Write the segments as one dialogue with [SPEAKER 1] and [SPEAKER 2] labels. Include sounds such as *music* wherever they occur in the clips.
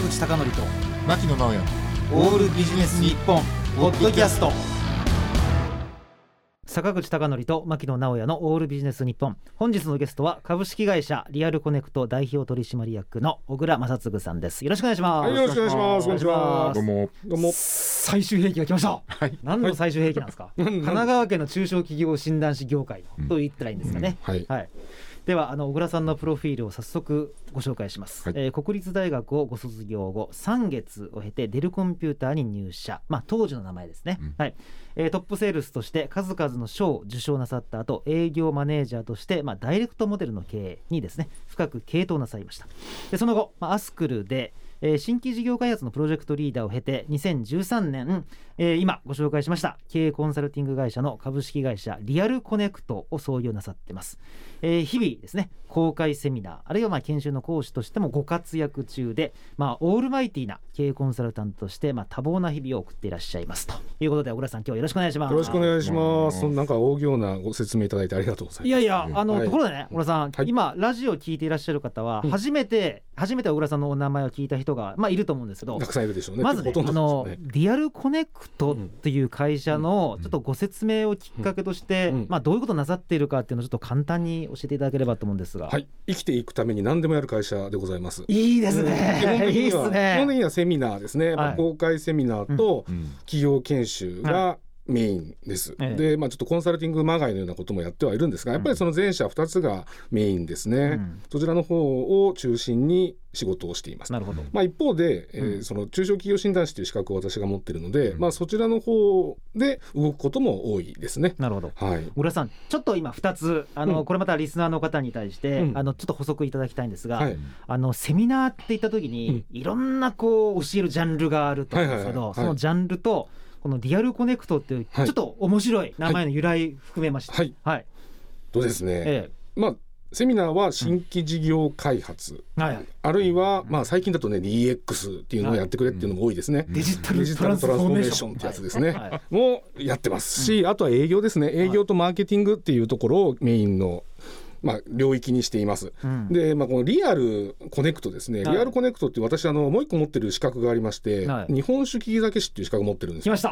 [SPEAKER 1] 坂口孝則と
[SPEAKER 2] 牧野直哉。
[SPEAKER 1] オールビジネス日本ポッドキャスト。
[SPEAKER 3] 坂口孝則と牧野直哉のオールビジネス日本。本日のゲストは株式会社リアルコネクト代表取締役の小倉正嗣さんです。よろしくお願いします、
[SPEAKER 4] はい、よろしくお願いします。こんにちは。
[SPEAKER 2] どうも。
[SPEAKER 4] どうも。
[SPEAKER 3] 最終兵器が来ました。
[SPEAKER 2] はい。
[SPEAKER 3] 何の最終兵器なんですか、神奈川県の中小企業診断士業界と言ったらいいんですかね、
[SPEAKER 4] はい。
[SPEAKER 3] はい、ではあの小倉さんのプロフィールを早速ご紹介します、
[SPEAKER 2] はい。
[SPEAKER 3] えー国立大学をご卒業後3月を経てデルコンピューターに入社、まあ、当時の名前ですね、
[SPEAKER 2] うん。
[SPEAKER 3] はい。えートップセールスとして数々の賞を受賞なさった後営業マネージャーとして、まあ、ダイレクトモデルの経営にですね深く傾倒なさいました。でその後、まあ、アスクルでえー新規事業開発のプロジェクトリーダーを経て2013年、えー今ご紹介しました経営コンサルティング会社の株式会社リアルコネクトを創業なさってます、えー日々ですね公開セミナーあるいはまあ研修の講師としてもご活躍中で、まあ、オールマイティーな経営コンサルタントとして、まあ、多忙な日々を送っていらっしゃいますということで小倉さん今日はよろしくお願いします
[SPEAKER 4] よろしくお願いします。なんか大行なご説明いただいてありがとうございます。
[SPEAKER 3] いやいや、あの、
[SPEAKER 4] はい
[SPEAKER 3] ところでね、小倉さん、
[SPEAKER 4] はい
[SPEAKER 3] 今ラジオ聞いていらっしゃる方は、
[SPEAKER 4] うん
[SPEAKER 3] 初めて、初めて小倉さんのお名前を聞いた人が、まあ、いると思うんですけど。
[SPEAKER 4] たくさんいるでしょうね。
[SPEAKER 3] まずね、あの。リアルコネクトっていう会社の
[SPEAKER 2] うん
[SPEAKER 3] ちょっとご説明をきっかけとして、
[SPEAKER 4] うん
[SPEAKER 3] まあどういうことなさっているかっていうのをちょっと簡単に教えていただければと思うんですが。
[SPEAKER 4] はい。生きていくために何でもやる会社でございます。
[SPEAKER 3] いいですね。いいっす
[SPEAKER 4] 的には基本的
[SPEAKER 3] ね。
[SPEAKER 4] にはセミナーですね。ま
[SPEAKER 3] はい
[SPEAKER 4] あ公開セミナーと
[SPEAKER 2] うん
[SPEAKER 4] 企業研修がメインです。
[SPEAKER 3] ええ
[SPEAKER 4] で、まあちょっとコンサルティングまがいのようなこともやってはいるんですが、やっぱりその前者2つがメインですね。
[SPEAKER 3] うん
[SPEAKER 4] そちらの方を中心に仕事をしています。
[SPEAKER 3] なるほど。
[SPEAKER 4] まあ、一方で、えー
[SPEAKER 3] うん
[SPEAKER 4] その中小企業診断士という資格を私が持っているので、
[SPEAKER 2] うん
[SPEAKER 4] まあ、そちらの方で動くことも多いですね。
[SPEAKER 3] なるほど。
[SPEAKER 4] はい、
[SPEAKER 3] 小倉さん、ちょっと今2つ、あの、
[SPEAKER 4] うん
[SPEAKER 3] これまたリスナーの方に対して、
[SPEAKER 4] うん
[SPEAKER 3] あのちょっと補足いただきたいんですが、
[SPEAKER 4] はい
[SPEAKER 3] あのセミナーって言った時に、いろんなこう教えるジャンルがあると思うんですけど、
[SPEAKER 4] はいはいはい
[SPEAKER 3] そのジャンルとこのリアルコネクトっていう、
[SPEAKER 4] はい。
[SPEAKER 3] ちょっと面白い名前の由来含めまして、
[SPEAKER 4] はい。
[SPEAKER 3] はい、
[SPEAKER 4] とですね、
[SPEAKER 3] え
[SPEAKER 4] まあ、セミナーは新規事業開発、
[SPEAKER 3] えはい、
[SPEAKER 4] あるいは、まあ、最近だとね DX っていうのをやってくれっていうのも多いですね。
[SPEAKER 3] デジタル
[SPEAKER 4] デジタルトランスフォーメーション。ってやつですね。
[SPEAKER 3] はい。
[SPEAKER 4] もやってますし、あとは営業ですね。営業とマーケティングっていうところをメインの、まあ、領域にしています。
[SPEAKER 3] うん。
[SPEAKER 4] で、まあ、このリアルコネクトですね、
[SPEAKER 3] はい。
[SPEAKER 4] リアルコネクトって私あのもう一個持ってる資格がありまして、
[SPEAKER 3] はい。
[SPEAKER 4] 日本酒利き酒師っていう資格を持ってるんです。よ
[SPEAKER 3] 来まし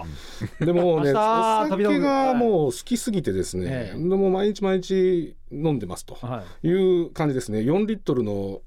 [SPEAKER 3] た。
[SPEAKER 4] でもねお酒がもう好きすぎてですね、
[SPEAKER 3] ええ
[SPEAKER 4] でも毎日毎日飲んでますと
[SPEAKER 3] はい。
[SPEAKER 4] いう感じですね。4リットルの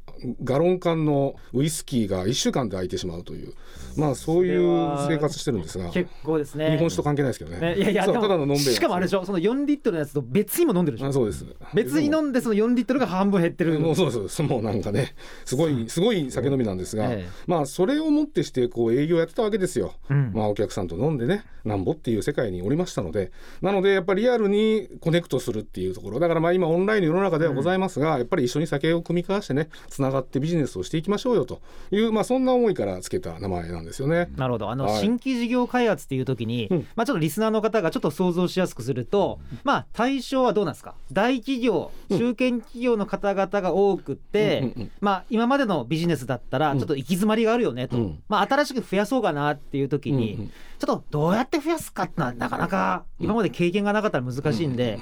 [SPEAKER 4] ガロン缶のウイスキーが1週間で空いてしまうというまあそういう生活してるんですが
[SPEAKER 3] 結構ですね。
[SPEAKER 4] 日本酒と関係ないですけどね。
[SPEAKER 3] ね、いやいや
[SPEAKER 4] ただののんべえ
[SPEAKER 3] しかもあれでしょその4リットルのやつと別にも飲んでるでしょ。
[SPEAKER 4] あそうです
[SPEAKER 3] 別に飲んでその4リットルが半分減ってる
[SPEAKER 4] もうそうですもうなんかねすごいすごい酒飲みなんですが、
[SPEAKER 3] ええ。
[SPEAKER 4] まあそれをもってしてこう営業やってたわけですよ。
[SPEAKER 3] うん。
[SPEAKER 4] まあお客さんと飲んでねなんぼっていう世界におりましたのでなのでやっぱりリアルにコネクトするっていうところ。だからまあ今オンラインの世の中ではございますが、やっぱり一緒に酒を酌み交わしてねつながってビジネスをしていきましょうよというまあそんな思いからつけた名前なんですよね。
[SPEAKER 3] なるほど。あの、
[SPEAKER 4] はい。
[SPEAKER 3] 新規事業開発っていう時に、
[SPEAKER 4] うん。
[SPEAKER 3] まあ、ちょっとリスナーの方がちょっと想像しやすくすると、まあ、対象はどうなんですか？大企業
[SPEAKER 4] うん。
[SPEAKER 3] 中堅企業の方々が多くって、
[SPEAKER 4] うん
[SPEAKER 3] まあ、今までのビジネスだったら
[SPEAKER 4] うん。
[SPEAKER 3] ちょっと行き詰まりがあるよねと、
[SPEAKER 4] うん。
[SPEAKER 3] まあ、新しく増やそうかなっていう時に、ちょっとどうやって増やすかってのはなかなか今まで経験がなかったら難しいんで、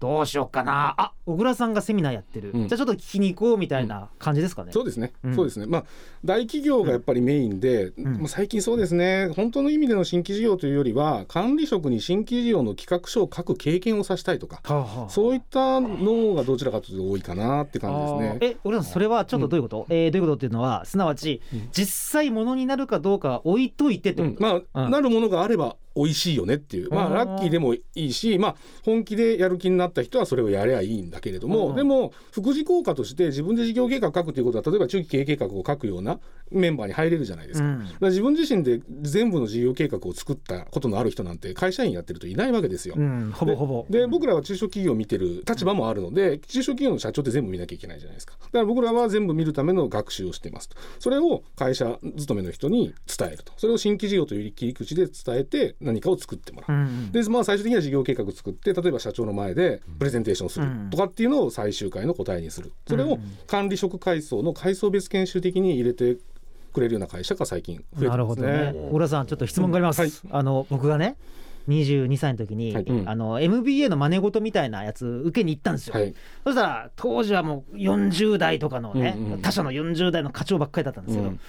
[SPEAKER 3] どうしようかな。あ小倉さんがセミナーやってる、
[SPEAKER 4] うん。
[SPEAKER 3] じゃあちょっと聞きに行こうみたいな感じですかね。
[SPEAKER 4] そうですね、
[SPEAKER 3] うん。
[SPEAKER 4] そうですね。まあ大企業がやっぱりメインで、
[SPEAKER 3] ん。
[SPEAKER 4] まあ最近そうですね。本当の意味での新規事業というよりは管理職に新規事業の企画書を書く経験をさせたいとかそういったのがどちらかというと多いかなって感じですね。
[SPEAKER 3] え、俺さんそれはちょっとどういうこと？えーどういうことっていうのはすなわち、実際ものになるかどうかは置いといてってこと？
[SPEAKER 4] うん。まあ、
[SPEAKER 3] うん。
[SPEAKER 4] なるもものがあれば美味しいよねっていう。まあ
[SPEAKER 3] うん
[SPEAKER 4] ラッキーでもいいし、まあ、本気でやる気になった人はそれをやればいいんだけれども、
[SPEAKER 3] うん。
[SPEAKER 4] でも副次効果として自分で事業計画書くということは例えば中期経営計画を書くようなメンバーに入れるじゃないですか。から自分自身で全部の事業計画を作ったことのある人なんて会社員やってるといないわけですよ。
[SPEAKER 3] うん、ほぼほぼ。
[SPEAKER 4] で僕らは中小企業を見てる立場もあるので中小企業の社長って全部見なきゃいけないじゃないですか。だから僕らは全部見るための学習をしてますと。それを会社勤めの人に伝えると。それを新規事業という切り口で伝えて何かを作ってもらう、
[SPEAKER 3] うん
[SPEAKER 4] でまあ最終的には事業計画を作って例えば社長の前でプレゼンテーションする
[SPEAKER 3] うん。
[SPEAKER 4] とかっていうのを最終回の答えにする。それを管理職階層の階層別研修的に入れてくれるような会社が最近増えて
[SPEAKER 3] なるほど
[SPEAKER 4] ますね。
[SPEAKER 3] ね。小倉さんちょっと質問があります。
[SPEAKER 4] はい。
[SPEAKER 3] あの僕がね。22歳の時に、
[SPEAKER 4] はい。うん。
[SPEAKER 3] あの MBA の真似事みたいなやつ受けに行ったんですよ、
[SPEAKER 4] はい。
[SPEAKER 3] そしたら当時はもう40代とかのね、
[SPEAKER 4] うんうん。
[SPEAKER 3] 他社の40代の課長ばっかりだったんですけど、
[SPEAKER 4] うん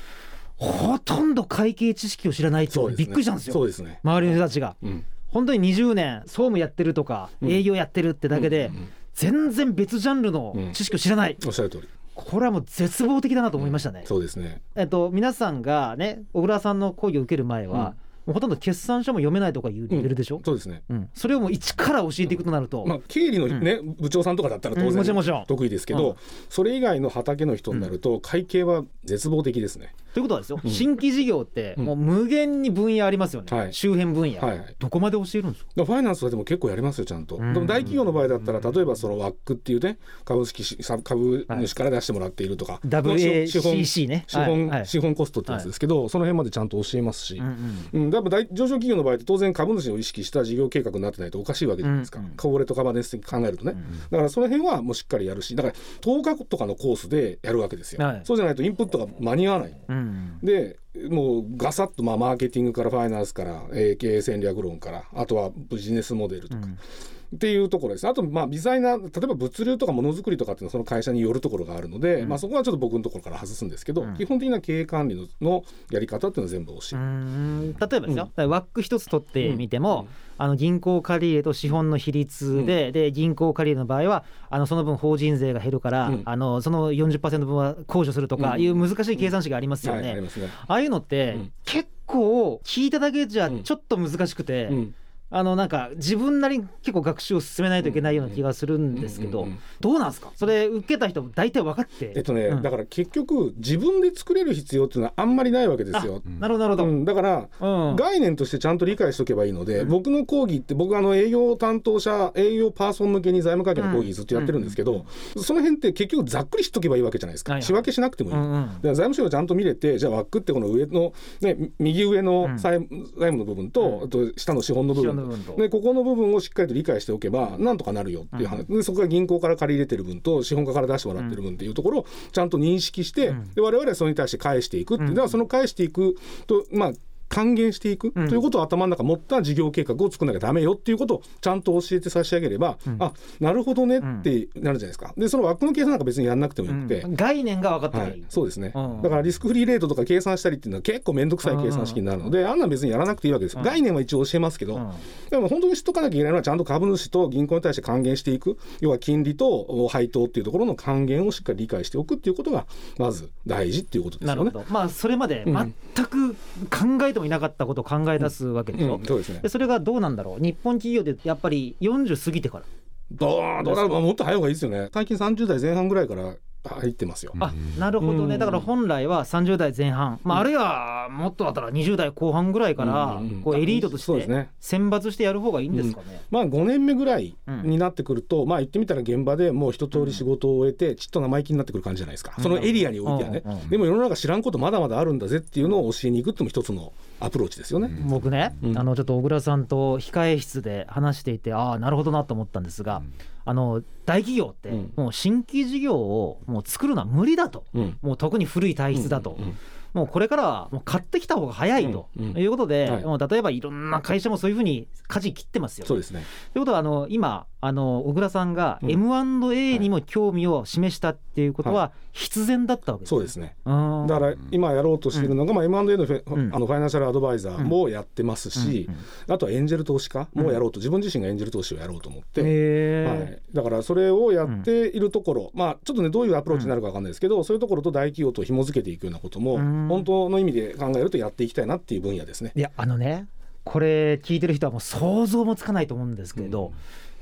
[SPEAKER 3] ほとんど会計知識を知らないって
[SPEAKER 4] そうですね。
[SPEAKER 3] びっくりしたんですよ。
[SPEAKER 4] そうですね。
[SPEAKER 3] 周りの人たちが。
[SPEAKER 4] うん。
[SPEAKER 3] 本当に20年総務やってるとか
[SPEAKER 4] うん。
[SPEAKER 3] 営業やってるってだけで全然別ジャンルの知識を知らない、
[SPEAKER 4] おっしゃる通り。
[SPEAKER 3] これはもう絶望的だなと思いましたね、
[SPEAKER 4] そうですね。
[SPEAKER 3] えっと、皆さんがね小倉さんの講義を受ける前は、もうほとんど決算書も読めないとかいうレベルでしょ、
[SPEAKER 4] そうですね。
[SPEAKER 3] うん。それをもう一から教えていくとなると、
[SPEAKER 4] まあ経理のね、部長さんとかだったら当然得意ですけど、
[SPEAKER 3] うん。
[SPEAKER 4] それ以外の畑の人になると会計は絶望的ですね、
[SPEAKER 3] ということはですよ、
[SPEAKER 4] うん。
[SPEAKER 3] 新規事業って
[SPEAKER 4] うん。
[SPEAKER 3] もう無限に分野ありますよね、
[SPEAKER 4] はい。
[SPEAKER 3] 周辺分野、
[SPEAKER 4] はいはい。
[SPEAKER 3] どこまで教えるんですか？
[SPEAKER 4] ファイナンスはでも結構やりますよちゃんと、
[SPEAKER 3] うん。
[SPEAKER 4] でも大企業の場合だったら例えばそのワックっていうね株式し株主から出してもらっているとか、資本
[SPEAKER 3] WACC ね。
[SPEAKER 4] 資本,、
[SPEAKER 3] はいはい。
[SPEAKER 4] 資本コストってやつですけど、その辺までちゃんと教えますし、
[SPEAKER 3] うんうん
[SPEAKER 4] うん、だから大上場企業の場合って当然株主を意識した事業計画になってないとおかしいわけじゃないですか、
[SPEAKER 3] うんうん
[SPEAKER 4] 顔売れとカバネス的に考えるとね、だからその辺はもうしっかりやるしだから10日とかのコースでやるわけですよ、
[SPEAKER 3] はい。
[SPEAKER 4] そうじゃないとインプットが間に合わない。
[SPEAKER 3] うん。
[SPEAKER 4] でもうガサッとまあマーケティングからファイナンスから、えー経営戦略論からあとはビジネスモデルとか、
[SPEAKER 3] うん
[SPEAKER 4] っていうところです。あとまあ微細な例えば物流とかものづくりとかっていうのはその会社によるところがあるので、まあ、そこはちょっと僕のところから外すんですけど、
[SPEAKER 3] うん。
[SPEAKER 4] 基本的な経営管理ののやり方っていうのは全部教え
[SPEAKER 3] 例えばですよ、
[SPEAKER 4] うん。
[SPEAKER 3] ワック一つ取ってみても、
[SPEAKER 4] うん。
[SPEAKER 3] あの銀行借り入れと資本の比率で,、で銀行借り入れの場合はあのその分法人税が減るから、
[SPEAKER 4] うん。
[SPEAKER 3] あのその40%分は控除するとか
[SPEAKER 4] うん。
[SPEAKER 3] いう難しい計算式がありますよね。
[SPEAKER 4] はい、あ。
[SPEAKER 3] ああいうのって、
[SPEAKER 4] うん。
[SPEAKER 3] 結構聞いただけじゃ
[SPEAKER 4] うん
[SPEAKER 3] ちょっと難しくて、
[SPEAKER 4] うん
[SPEAKER 3] あのなんか自分なりに結構学習を進めないといけないような気がするんですけど、どうなんですか？それ受けた人大体分かって。
[SPEAKER 4] えっとね、
[SPEAKER 3] うん。
[SPEAKER 4] だから結局自分で作れる必要っていうのはあんまりないわけですよ。
[SPEAKER 3] なるほどなるほど、
[SPEAKER 4] うん、だから
[SPEAKER 3] うん。
[SPEAKER 4] 概念としてちゃんと理解しておけばいいので、僕の講義って僕あの営業担当者営業パーソン向けに財務会計の講義ずっとやってるんですけど、その辺って結局ざっくりしとけばいいわけじゃないですか、
[SPEAKER 3] はいはい。
[SPEAKER 4] 仕分けしなくてもいい。
[SPEAKER 3] うんうん。
[SPEAKER 4] 財務省がちゃんと見れてじゃあ枠ってこの上の、ね、右上の債,、財務の部分と,、
[SPEAKER 3] うん。
[SPEAKER 4] あと下の資本の部
[SPEAKER 3] 資
[SPEAKER 4] 分
[SPEAKER 3] 本の部分と。
[SPEAKER 4] でここの部分をしっかりと理解しておけばなんとかなるよっていう話、でそこから銀行から借り入れてる分と資本家から出してもらってる分っていうところをちゃんと認識して、
[SPEAKER 3] うん。
[SPEAKER 4] で我々はそれに対して返していくっていう。
[SPEAKER 3] うん。
[SPEAKER 4] だからその返していくとまあ還元していくと
[SPEAKER 3] うん。
[SPEAKER 4] いうことを頭の中に持った事業計画を作らなきゃダメよっていうことをちゃんと教えて差し上げれば、
[SPEAKER 3] うん。
[SPEAKER 4] あなるほどねってなるじゃないですか。でその枠の計算なんか別にやんなくてもよくて、
[SPEAKER 3] うん。概念が分かって
[SPEAKER 4] はい。
[SPEAKER 3] る、
[SPEAKER 4] そうですね、
[SPEAKER 3] うん。
[SPEAKER 4] だからリスクフリーレートとか計算したりっていうのは結構面倒くさい計算式になるので、あんなん別にやらなくていいわけです概念は一応教えますけど、
[SPEAKER 3] うん。
[SPEAKER 4] でも本当に知っとかなきゃいけないのはちゃんと株主と銀行に対して還元していく。要は金利と配当っていうところの還元をしっかり理解しておくっていうことがまず大事っていうことですよね。
[SPEAKER 3] なるほど。まあそれまで全く考えてもいなかったことを考え出すわけでしょ、
[SPEAKER 4] うん、そうですね。
[SPEAKER 3] でそれがどうなんだろう。日本企業でやっぱり40過ぎてから。
[SPEAKER 4] どうどうもっと早い方がいいですよね。最近30代前半ぐらいから入ってますよ。
[SPEAKER 3] あなるほどね。
[SPEAKER 4] うん。
[SPEAKER 3] だから本来は30代前半、まあ、あるいはもっとだったら20代後半ぐらいから
[SPEAKER 4] うんうんうん。
[SPEAKER 3] こうエリートとして選抜してやる方がいいんですかね？
[SPEAKER 4] まあ5年目ぐらいになってくると、まあ言ってみたら現場でもう一通り仕事を終えてちっと生意気になってくる感じじゃないですか、そのエリアにおいてはね、
[SPEAKER 3] うんうんうん。
[SPEAKER 4] でも世の中知らんことまだまだあるんだぜっていうのを教えに行くっていうのも一つのアプローチですよね。
[SPEAKER 3] 僕ね、
[SPEAKER 4] うん。
[SPEAKER 3] あのちょっと小倉さんと控え室で話していてああなるほどなと思ったんですが、あの大企業って
[SPEAKER 4] うん。
[SPEAKER 3] もう新規事業をもう作るのは無理だと、
[SPEAKER 4] うん。
[SPEAKER 3] もう特に古い体質だと、
[SPEAKER 4] うんうん
[SPEAKER 3] もうこれからはもう買ってきた方が早いと。
[SPEAKER 4] うんうん。
[SPEAKER 3] いうことで、
[SPEAKER 4] はい。
[SPEAKER 3] もう例えばいろんな会社もそういうふうに舵切ってますよ、
[SPEAKER 4] そうですね。
[SPEAKER 3] ということはあの今あの小倉さんが
[SPEAKER 4] うん。
[SPEAKER 3] M&A にも興味を示したっていうことは必然だったわけです
[SPEAKER 4] そうですね。
[SPEAKER 3] うん。
[SPEAKER 4] だから今やろうとしているのが、まあ、M&A のフェ,、
[SPEAKER 3] うん。
[SPEAKER 4] あのファイナンシャルアドバイザーもやってますし、
[SPEAKER 3] うん。うん
[SPEAKER 4] あとはエンジェル投資家もやろうと、自分自身がエンジェル投資をやろうと思って、はい、だからそれをやっているところ、まあちょっとねどういうアプローチになるかわかんないですけど、そういうところと大企業と紐付けていくようなことも、
[SPEAKER 3] うん。
[SPEAKER 4] 本当の意味で考えるとやっていきたいなっていう分野ですね。
[SPEAKER 3] いやあのねこれ聞いてる人はもう想像もつかないと思うんですけれど、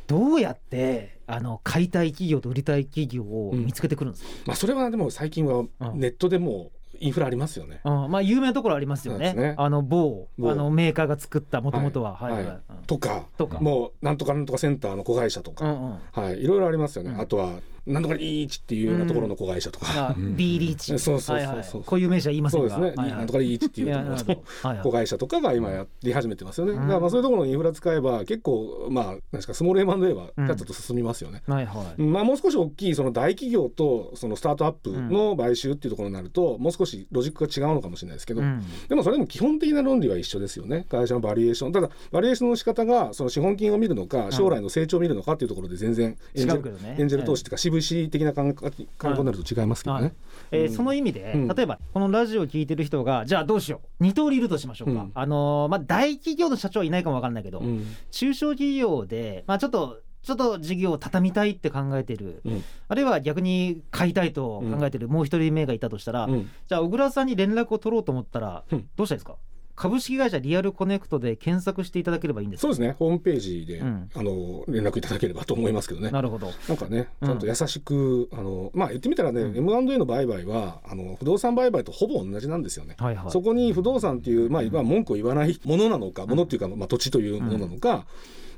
[SPEAKER 3] どうやってあの買いたい企業と売りたい企業を見つけてくるんですか、
[SPEAKER 4] まあそれはでも最近は
[SPEAKER 3] うん。
[SPEAKER 4] ネットでもうインフラありますよね。
[SPEAKER 3] うん。まあ有名なところありますよね。
[SPEAKER 4] ね。
[SPEAKER 3] あの某
[SPEAKER 4] 某。
[SPEAKER 3] あのメーカーが作ったもともとは。はい。はい、
[SPEAKER 4] とか。
[SPEAKER 3] とか。
[SPEAKER 4] もうなんとかなんとかセンターの子会社とか、
[SPEAKER 3] うんうん。
[SPEAKER 4] はい、いろいろありますよね。
[SPEAKER 3] うん。
[SPEAKER 4] あとはなんとかリーチっていうようなところの子会社とか、
[SPEAKER 3] あ B リーチ、
[SPEAKER 4] そうそうそうそう。
[SPEAKER 3] こういう名詞は言いませんが。
[SPEAKER 4] そうですね、なんとかリーチっていうところの子会社とかが今やり始めてますよね。
[SPEAKER 3] うん。
[SPEAKER 4] だからまあそういうところのインフラ使えば結構まあなんですかスモール M&A は
[SPEAKER 3] うん。
[SPEAKER 4] ちょっと進みますよね。
[SPEAKER 3] はいはい。
[SPEAKER 4] まあ、もう少し大きいその大企業とそのスタートアップの買収っていうところになると、もう少しロジックが違うのかもしれないですけど、
[SPEAKER 3] うん。
[SPEAKER 4] でもそれでも基本的な論理は一緒ですよね。会社のバリエーション。ただバリエーションの仕方がその資本金を見るのか将来の成長を見るのかっていうところで全然エンジェル,、投資っていうか渋 VC 的な感覚感覚になると違いますけどね、
[SPEAKER 3] はい。えー
[SPEAKER 4] うん。
[SPEAKER 3] その意味で、
[SPEAKER 4] うん。
[SPEAKER 3] 例えばこのラジオを聞いてる人がじゃあどうしよう。二通りいるとしましょうか、
[SPEAKER 4] うん。
[SPEAKER 3] あのーまあ、大企業の社長はいないかもわかんないけど、
[SPEAKER 4] うん。
[SPEAKER 3] 中小企業で、まあ、ちょっとちょっと事業を畳みたいって考えてる、
[SPEAKER 4] うん。
[SPEAKER 3] あるいは逆に買いたいと考えてるもう一人目がいたとしたら、
[SPEAKER 4] うん。
[SPEAKER 3] じゃあ小倉さんに連絡を取ろうと思ったら、
[SPEAKER 4] うん。
[SPEAKER 3] どうしたらいいですか？株式会社リアルコネクトで検索していただければいいんです。か
[SPEAKER 4] そうですね。ホームページで、
[SPEAKER 3] うん。
[SPEAKER 4] あの連絡いただければと思いますけどね。
[SPEAKER 3] なるほど。
[SPEAKER 4] なんかね
[SPEAKER 3] うん。
[SPEAKER 4] ちゃんと優しく、あのまあ言ってみたらね、
[SPEAKER 3] うん。
[SPEAKER 4] M&A の売買はあの不動産売買とほぼ同じなんですよね。
[SPEAKER 3] はいはい。
[SPEAKER 4] そこに不動産っていう、まあ、文句を言わないものなのか、ものっていうか、まあ、土地というものなのか、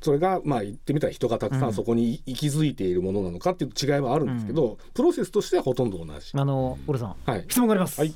[SPEAKER 4] それが、まあ、言ってみたら人がたくさ
[SPEAKER 3] うん。
[SPEAKER 4] んそこに息づいているものなのかっていう違いはあるんですけど、プロセスとしてはほとんど同じ。
[SPEAKER 3] あの小倉さん
[SPEAKER 4] はい、
[SPEAKER 3] 質問があります、
[SPEAKER 4] はい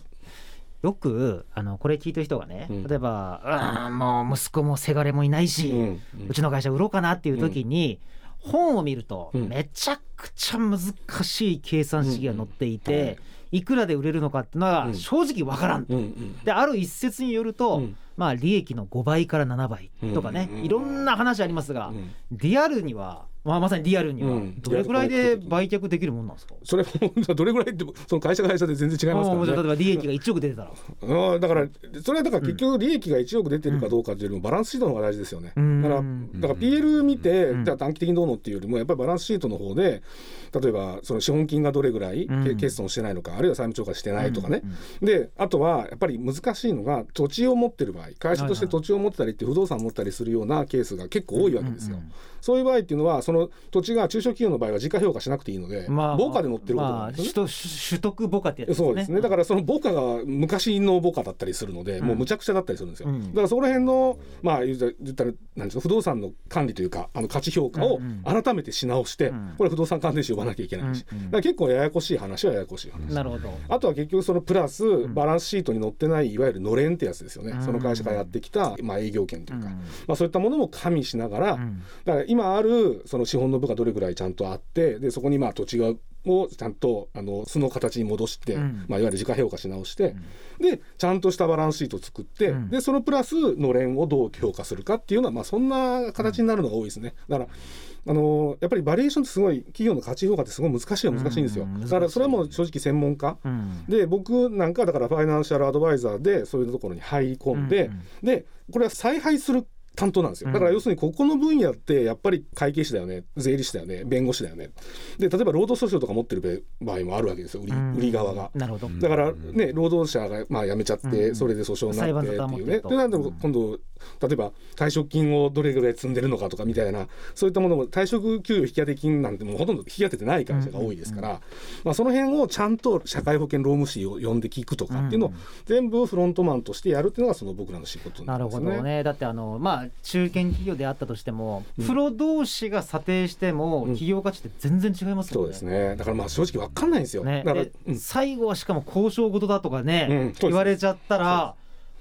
[SPEAKER 3] よくあのこれ聞いてる人がね、
[SPEAKER 4] うん。
[SPEAKER 3] 例えば「うんもう息子もせがれもいないし、
[SPEAKER 4] う
[SPEAKER 3] うん。ちの会社売ろうかな」っていう時に、本を見ると
[SPEAKER 4] うん。
[SPEAKER 3] めちゃくちゃ難しい計算式が載っていて、
[SPEAKER 4] い。
[SPEAKER 3] いくらで売れるのかっていうのは
[SPEAKER 4] うん。
[SPEAKER 3] 正直わからん、
[SPEAKER 4] うんうん。
[SPEAKER 3] である一説によると、
[SPEAKER 4] うん
[SPEAKER 3] まあ利益の5倍から7倍とかね、
[SPEAKER 4] うん
[SPEAKER 3] いろんな話ありますが、
[SPEAKER 4] うん。
[SPEAKER 3] リアルには、まあ、まさにリアルには
[SPEAKER 4] うん。
[SPEAKER 3] どれぐらいで売却できるもんなんですか、
[SPEAKER 4] それもどれぐらいってその会社会社で全然違いますからね。
[SPEAKER 3] 例えば利益が1億出てたら、
[SPEAKER 4] あーだからそれはだから結局利益が1億出てるかどうかっていうよりもバランスシートの方が大事ですよね。
[SPEAKER 3] うん。
[SPEAKER 4] だからだから PL 見て、
[SPEAKER 3] うん。
[SPEAKER 4] じゃあ短期的にどうのっていうよりもやっぱりバランスシートの方で例えばその資本金がどれぐらい、欠損してないのかあるいは債務超過してないとかね、であとはやっぱり難しいのが土地を持ってる場合会社として土地を持ってたりって不動産を持ったりするようなケースが結構多いわけですよ。
[SPEAKER 3] うんうん
[SPEAKER 4] そういう場合っていうのはその土地が中小企業の場合は時価評価しなくていいので、
[SPEAKER 3] まあ、
[SPEAKER 4] 母価で乗ってることな
[SPEAKER 3] まあ、
[SPEAKER 4] んですよね。
[SPEAKER 3] 取得取得母価ってやつですね。
[SPEAKER 4] そうですね。だからその母価が昔の母価だったりするので、
[SPEAKER 3] うん。
[SPEAKER 4] もうむちゃくちゃだったりするんですよ、
[SPEAKER 3] うん。
[SPEAKER 4] だからそこら辺のまあ言ったらなんですか不動産の管理というかあの価値評価を
[SPEAKER 3] うん
[SPEAKER 4] 改めてし直して、
[SPEAKER 3] うん。
[SPEAKER 4] これ不動産関連士呼ばなきゃいけないし、
[SPEAKER 3] うんうん。
[SPEAKER 4] だから結構ややこしい話はややこしい話、
[SPEAKER 3] なるほど。
[SPEAKER 4] あとは結局そのプラス
[SPEAKER 3] ん。
[SPEAKER 4] バランスシートに載ってないいわゆるのれんってやつですよね、
[SPEAKER 3] うん。
[SPEAKER 4] その会社がやってきた、まあ、営業権というか、
[SPEAKER 3] うん。
[SPEAKER 4] まあ、そういったものも加味しながら、
[SPEAKER 3] うん。
[SPEAKER 4] だから今あるその資本の部がどれぐらいちゃんとあってでそこにまあ土地がをちゃんとあの素の形に戻して、
[SPEAKER 3] うん。
[SPEAKER 4] まあ、いわゆる時価評価し直して、でちゃんとしたバランスシートを作って、
[SPEAKER 3] うん。
[SPEAKER 4] でそのプラスのれんをどう評価するかっていうのは、まあ、そんな形になるのが多いですね。だからあのやっぱりバリエーションってすごい企業の価値評価ってすごい難しいは難しいんですよ。
[SPEAKER 3] うん
[SPEAKER 4] だからそれはもう正直専門家。
[SPEAKER 3] うん。
[SPEAKER 4] で僕なんかだからファイナンシャルアドバイザーでそういうところに入り込んで、
[SPEAKER 3] うん。
[SPEAKER 4] でこれは采配する担当なんですよ。だから要するにここの分野ってやっぱり会計士だよね。税理士だよね。弁護士だよね。で例えば労働訴訟とか持ってる場合もあるわけですよ。売り,、
[SPEAKER 3] うん。
[SPEAKER 4] 売り側が。
[SPEAKER 3] なるほど。
[SPEAKER 4] だからね労働者がまあ辞めちゃって
[SPEAKER 3] うん。
[SPEAKER 4] それで訴訟になってっていうね。でなんで今度例えば退職金をどれぐらい積んでるのかとかみたいなそういったものも退職給与引き当て金なんてもうほとんど引き当ててない会社が多いですから、まあ、その辺をちゃんと社会保険労務士を呼んで聞くとかっていうのを
[SPEAKER 3] うん。
[SPEAKER 4] 全部フロントマンとしてやるっていうのがその僕らの仕事
[SPEAKER 3] なる
[SPEAKER 4] なんですね。
[SPEAKER 3] ほどね。だってあのまあ中堅企業であったとしても、
[SPEAKER 4] うん。
[SPEAKER 3] プロ同士が査定しても
[SPEAKER 4] うん。
[SPEAKER 3] 企業価値って全然違います
[SPEAKER 4] そう
[SPEAKER 3] よね。
[SPEAKER 4] ですね。だからまあ正直わかんないんですよ。
[SPEAKER 3] ね、
[SPEAKER 4] だから
[SPEAKER 3] 最後はしかも交渉事だとかね、言われちゃったら、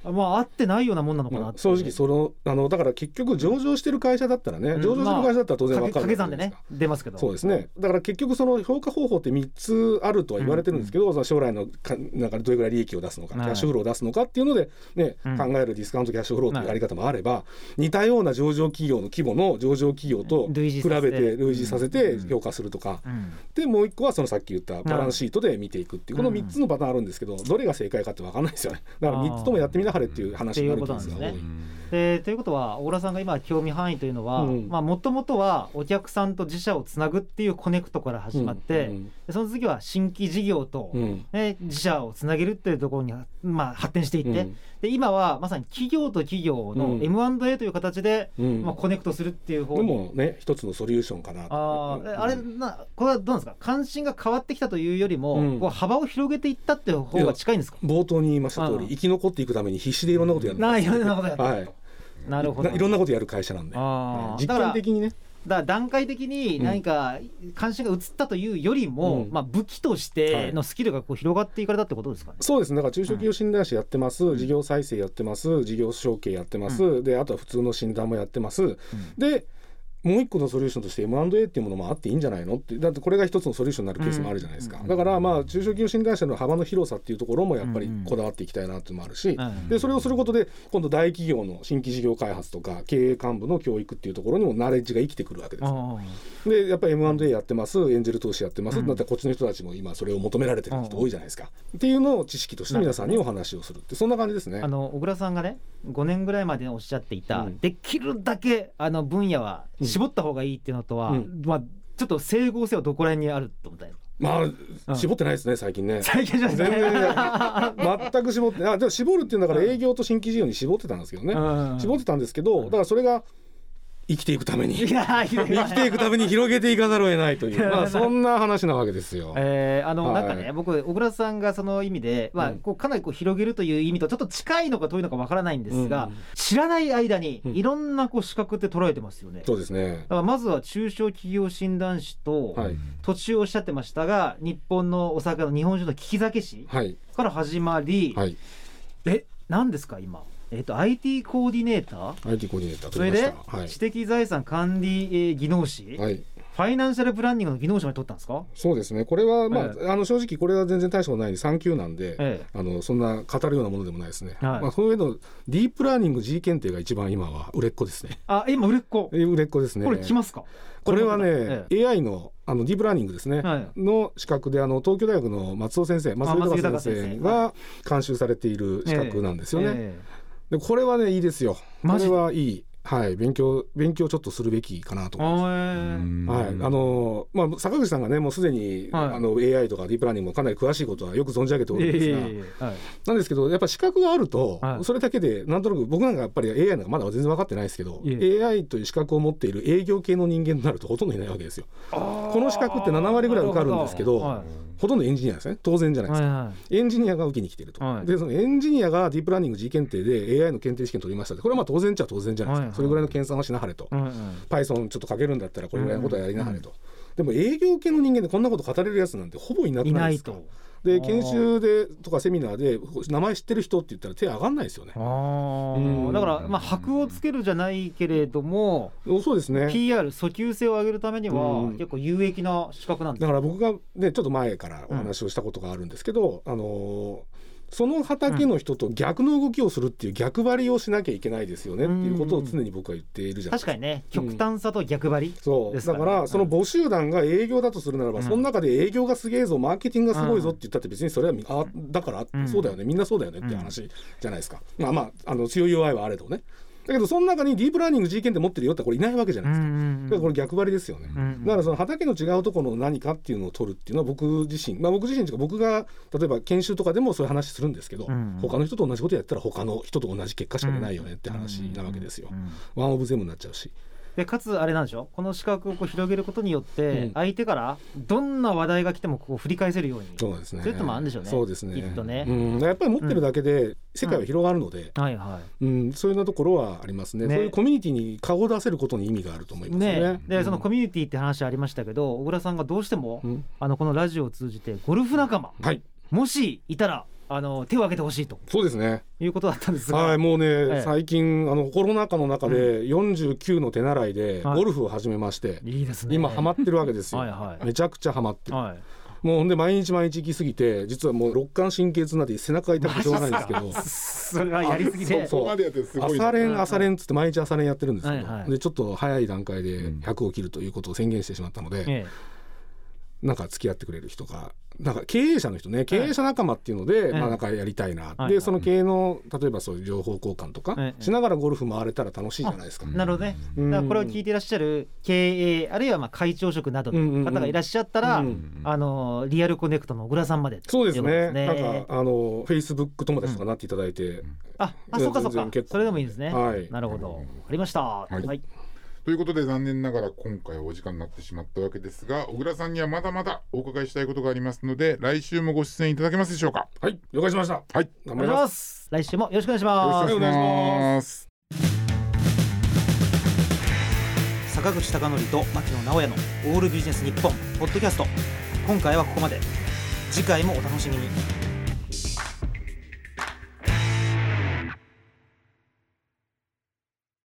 [SPEAKER 3] まあ合ってないようなもんなのかな
[SPEAKER 4] 正直そのあのだから結局上場してる会社だったらね、
[SPEAKER 3] うん。
[SPEAKER 4] 上場してる会社だったら当然わかる
[SPEAKER 3] 掛け算でね出ますけど。
[SPEAKER 4] そうですね。だから結局その評価方法って3つあるとは言われてるんですけど、その将来のかなんかどれぐらい利益を出すのか、
[SPEAKER 3] はい。
[SPEAKER 4] キャッシュフローを出すのかっていうので、ね
[SPEAKER 3] うん。
[SPEAKER 4] 考えるディスカウントキャッシュフローっていうやり方もあれば、似たような上場企業の規模の上場企業と比べて類似させて
[SPEAKER 3] うん。
[SPEAKER 4] 評価するとか、
[SPEAKER 3] うん。
[SPEAKER 4] でもう一個はそのさっき言ったバランスシートで見ていくっていうこの3つのパターンあるんですけど、どれが正解かって分かんないですよね。だから3つともやってみなはれっていう話になるケースが多い。
[SPEAKER 3] ですねでということは小倉さんが今興味範囲というのは
[SPEAKER 4] うん
[SPEAKER 3] もともとはお客さんと自社をつなぐっていうコネクトから始まって、
[SPEAKER 4] うん
[SPEAKER 3] でその次は新規事業と、
[SPEAKER 4] うん。
[SPEAKER 3] ね、自社をつなげるっていうところに、まあ、発展していって、
[SPEAKER 4] うん
[SPEAKER 3] で今はまさに企業と企業の
[SPEAKER 4] うん。
[SPEAKER 3] M&A という形で、
[SPEAKER 4] うん。
[SPEAKER 3] まあ、コネクトするっていう方
[SPEAKER 4] で
[SPEAKER 3] に
[SPEAKER 4] もね一つのソリューションかなと
[SPEAKER 3] ああれ
[SPEAKER 4] うん
[SPEAKER 3] なこれはどうなんですか？関心が変わってきたというよりも、
[SPEAKER 4] うん。
[SPEAKER 3] こう幅を広げていったっていう方が近いんですか？
[SPEAKER 4] 冒頭に言いました通
[SPEAKER 3] うん
[SPEAKER 4] り生き残っていくために必死でいろんなことやるんです
[SPEAKER 3] ないろんなことやって、
[SPEAKER 4] はい。
[SPEAKER 3] なるほど。
[SPEAKER 4] ないろんなことやる会社なんで。実験的にね
[SPEAKER 3] だ段階的に何か関心が移ったというよりも、
[SPEAKER 4] うん。
[SPEAKER 3] まあ、武器としてのスキルがこう広がっていかれたってことですかね。
[SPEAKER 4] そうです。ねだから中小企業診断士やってます、事業再生やってます。事業承継やってます、であとは普通の診断もやってます、でもう一個のソリューションとして M&A っていうものもあっていいんじゃないの？ってだってこれが一つのソリューションになるケースもあるじゃないですか、
[SPEAKER 3] うん。
[SPEAKER 4] だからまあ中小企業診断士の幅の広さっていうところもやっぱりこだわっていきたいなっていうのもあるし、
[SPEAKER 3] うん
[SPEAKER 4] でそれをすることで今度大企業の新規事業開発とか経営幹部の教育っていうところにもナレッジが生きてくるわけですよ。
[SPEAKER 3] あ
[SPEAKER 4] でやっぱり M&A やってますエンジェル投資やってます、ったらこっちの人たちも今それを求められてる人多いじゃないですか、っていうのを知識として皆さんにお話をするってそんな感じですね。
[SPEAKER 3] あの小倉さんがね5年ぐらいまでおっしゃっていた、
[SPEAKER 4] うん。
[SPEAKER 3] できるだけあの分野は絞った方がいいっていうのとは、
[SPEAKER 4] うん。
[SPEAKER 3] まあちょっと整合性はどこら辺にあると思ったよ
[SPEAKER 4] ま
[SPEAKER 3] うん。
[SPEAKER 4] あ絞ってないですね最近ね。
[SPEAKER 3] 最近じゃ
[SPEAKER 4] 全然全く絞ってあでも絞るっていうんだから営業と新規事業に絞ってたんですけどね、
[SPEAKER 3] うん。
[SPEAKER 4] 絞ってたんですけどだからそれが生きていくために。生きていくために広げていかざるを得ないとい
[SPEAKER 3] いう。や *laughs*
[SPEAKER 4] まあそんな話なわけですよ。
[SPEAKER 3] えーあの、
[SPEAKER 4] はい。
[SPEAKER 3] なんかね僕小倉さんがその意味で、まあ
[SPEAKER 4] うん。
[SPEAKER 3] こうかなりこう広げるという意味とちょっと近いのか遠いのかわからないんですが、
[SPEAKER 4] うん。
[SPEAKER 3] 知らない間に
[SPEAKER 4] うん。
[SPEAKER 3] いろんなこう資格って捉えてますよね。
[SPEAKER 4] そうですね。
[SPEAKER 3] だ。からまずは中小企業診断士と、
[SPEAKER 4] はい。
[SPEAKER 3] 途中おっしゃってましたが日本のお酒の日本酒の利き酒師
[SPEAKER 4] はい。
[SPEAKER 3] から始まり、
[SPEAKER 4] はい。
[SPEAKER 3] え何ですか今、えっと IT コーディネーター
[SPEAKER 4] ？IT コーディネーター
[SPEAKER 3] それで。
[SPEAKER 4] はい
[SPEAKER 3] 知的財産管理、えー技能士、
[SPEAKER 4] はい。
[SPEAKER 3] ファイナンシャルプランニングの技能士まで取ったんですか、
[SPEAKER 4] そうですね。これはまあ、
[SPEAKER 3] え
[SPEAKER 4] あの正直これは全然大したことないんで3級なんで。
[SPEAKER 3] え
[SPEAKER 4] あのそんな語るようなものでもないですね。
[SPEAKER 3] はい
[SPEAKER 4] まあその上のディープラーニング G 検定が一番今は売れっ子ですね。
[SPEAKER 3] あ今売れっ子？
[SPEAKER 4] え売れっ子ですね。
[SPEAKER 3] これ来ますか？
[SPEAKER 4] これはね、
[SPEAKER 3] え
[SPEAKER 4] AI のあのディープラーニングですね、
[SPEAKER 3] はい
[SPEAKER 4] の資格であの東京大学の松尾先生松尾
[SPEAKER 3] 先生
[SPEAKER 4] が監修されている資格なんですよね。
[SPEAKER 3] え
[SPEAKER 4] でこれはねいいですよ。これはいい。はい勉強勉強ちょっとするべきかなと
[SPEAKER 3] え
[SPEAKER 4] 思います。
[SPEAKER 3] あ
[SPEAKER 4] はい、あのまあ坂口さんがねもうすでに、
[SPEAKER 3] はい。
[SPEAKER 4] あの AI とかディープラーニングもかなり詳しいことはよく存じ上げておるんですが、
[SPEAKER 3] ええはい
[SPEAKER 4] なんですけどやっぱ資格があると、
[SPEAKER 3] はい。
[SPEAKER 4] それだけでなんとなく僕なんかやっぱり AI なんかまだ全然分かってないですけど、
[SPEAKER 3] え
[SPEAKER 4] AI という資格を持っている営業系の人間になるとほとんどいないわけですよ。この資格って7割ぐらい受かるんですけど
[SPEAKER 3] はい。
[SPEAKER 4] ほとんどエンジニアですね。当然じゃないですか、
[SPEAKER 3] はいはい。
[SPEAKER 4] エンジニアが受けに来てると、
[SPEAKER 3] はい。
[SPEAKER 4] でそのエンジニアがディープラーニング G 検定で AI の検定試験取りましたって。これはまあ当然っちゃ当然じゃないですか、それぐらいの研鑽をしなはれと、
[SPEAKER 3] うんうん。
[SPEAKER 4] Python ちょっと書けるんだったらこれぐらいのことはやりなはれと、でも営業系の人間でこんなこと語れるやつなんてほぼいなく
[SPEAKER 3] い
[SPEAKER 4] ないですかで研修でとかセミナーで名前知ってる人って言ったら手上がんないですよね。
[SPEAKER 3] あ
[SPEAKER 4] うん。
[SPEAKER 3] ーだからまあ箔をつけるじゃないけれども
[SPEAKER 4] そうですね。
[SPEAKER 3] PR 訴求性を上げるためには
[SPEAKER 4] うん。
[SPEAKER 3] 結構有益な資格なんです
[SPEAKER 4] だから僕がねちょっと前からお話をしたことがあるんですけど、あのーその畑の人と逆の動きをするっていう逆張りをしなきゃいけないですよねっていうことを常に僕は言っているじゃないですか。
[SPEAKER 3] 確かにね。極端さと逆張り
[SPEAKER 4] そう。だ
[SPEAKER 3] ですからね。
[SPEAKER 4] からその母集団が営業だとするならば、
[SPEAKER 3] うん。
[SPEAKER 4] その中で営業がすげえぞマーケティングがすごいぞって言ったって別にそれはみあだから、
[SPEAKER 3] うん。
[SPEAKER 4] そうだよね。みんなそうだよねって話じゃないですか、まあまああの強い弱いはあれどねだけどその中にディープラーニング G 検定持ってるよってこれいないわけじゃないですか、だからこれ逆張りですよね、
[SPEAKER 3] うん
[SPEAKER 4] だからその畑の違うところの何かっていうのを取るっていうのは僕自身まあ僕自身というか僕が例えば研修とかでもそういう話するんですけど、
[SPEAKER 3] うん
[SPEAKER 4] 他の人と同じことやったら他の人と同じ結果しか出ないよねって話なわけですよ、
[SPEAKER 3] うんうん
[SPEAKER 4] ワンオブゼムになっちゃうし
[SPEAKER 3] でかつあれなんでしょ？この資格をこう広げることによって
[SPEAKER 4] うん。
[SPEAKER 3] 相手からどんな話題が来てもこう振り返せるように。
[SPEAKER 4] そうですね。
[SPEAKER 3] そういうのもあるんでしょうね。
[SPEAKER 4] そうですね。
[SPEAKER 3] きっとね。
[SPEAKER 4] うん、やっぱり持ってるだけで世界は広がるので、
[SPEAKER 3] はい。は
[SPEAKER 4] うん。そういうようなところはありますね。
[SPEAKER 3] ね。
[SPEAKER 4] そういうコミュニティに顔を出せることに意味があると思い
[SPEAKER 3] い
[SPEAKER 4] ますね。
[SPEAKER 3] ね。でそのコ
[SPEAKER 4] ミ
[SPEAKER 3] ミュニティって話ありましたけど小倉さんがどうしても
[SPEAKER 4] うん。
[SPEAKER 3] あのこのラジオを通じてゴルフ仲間
[SPEAKER 4] はい。
[SPEAKER 3] もしいたらあの手を挙げてほしいと。
[SPEAKER 4] そうですね。
[SPEAKER 3] いうことだったんですが、
[SPEAKER 4] はいもうね、
[SPEAKER 3] え
[SPEAKER 4] 最近あのコロナ禍の中で49の手習いで
[SPEAKER 3] はい。
[SPEAKER 4] ゴルフを始めまして、
[SPEAKER 3] いいですね。
[SPEAKER 4] 今ハマってるわけですよ、
[SPEAKER 3] はいはい。
[SPEAKER 4] めちゃくちゃハマってる、
[SPEAKER 3] はい。
[SPEAKER 4] もうほんで毎日毎日行き過ぎて実はもう肋間神経痛になって背中が痛くてしょうがないんですけど。
[SPEAKER 3] それはやりすぎで
[SPEAKER 4] そう
[SPEAKER 2] そこまでやってすごいな
[SPEAKER 4] 朝練朝練っつって毎日朝練やってるんですけど、
[SPEAKER 3] はいはい。
[SPEAKER 4] でちょっと早い段階で
[SPEAKER 2] うん
[SPEAKER 4] 100を切るということを宣言してしまったので、
[SPEAKER 3] え
[SPEAKER 4] なんか付き合ってくれる人がなんか経営者の人ね経営者仲間っていうので、
[SPEAKER 3] え
[SPEAKER 4] まあなんかやりたいな、
[SPEAKER 3] はい。
[SPEAKER 4] でその経営の例えばそういう情報交換とか
[SPEAKER 3] ええ
[SPEAKER 4] しながらゴルフ回れたら楽しいじゃないですか。
[SPEAKER 3] えなるほどね。
[SPEAKER 4] うん。
[SPEAKER 3] だからこれを聞いていらっしゃる経営あるいはまあ会長職などの方がいらっしゃったら、
[SPEAKER 4] うん
[SPEAKER 3] あのリアルコネクトの小倉さんまで
[SPEAKER 4] そうですね。なんかあのフェイスブック友達とかなっていただいて、
[SPEAKER 3] ああそうかそうか。それでもいいですね、
[SPEAKER 4] はい。
[SPEAKER 3] なるほど。わかりました。はい。
[SPEAKER 2] はいということで残念ながら今回はお時間になってしまったわけですが小倉さんにはまだまだお伺いしたいことがありますので来週もご出演いただけますでしょうか？
[SPEAKER 4] はい了解しました。
[SPEAKER 2] はい。
[SPEAKER 4] 頑張りま
[SPEAKER 3] ます。す来週もよろしくお願いし
[SPEAKER 2] よろ
[SPEAKER 3] ます
[SPEAKER 2] しくお願いします。
[SPEAKER 1] 坂口孝則と牧野直哉のオールビジネス日本ポッドキャスト。今回はここまで。次回もお楽しみに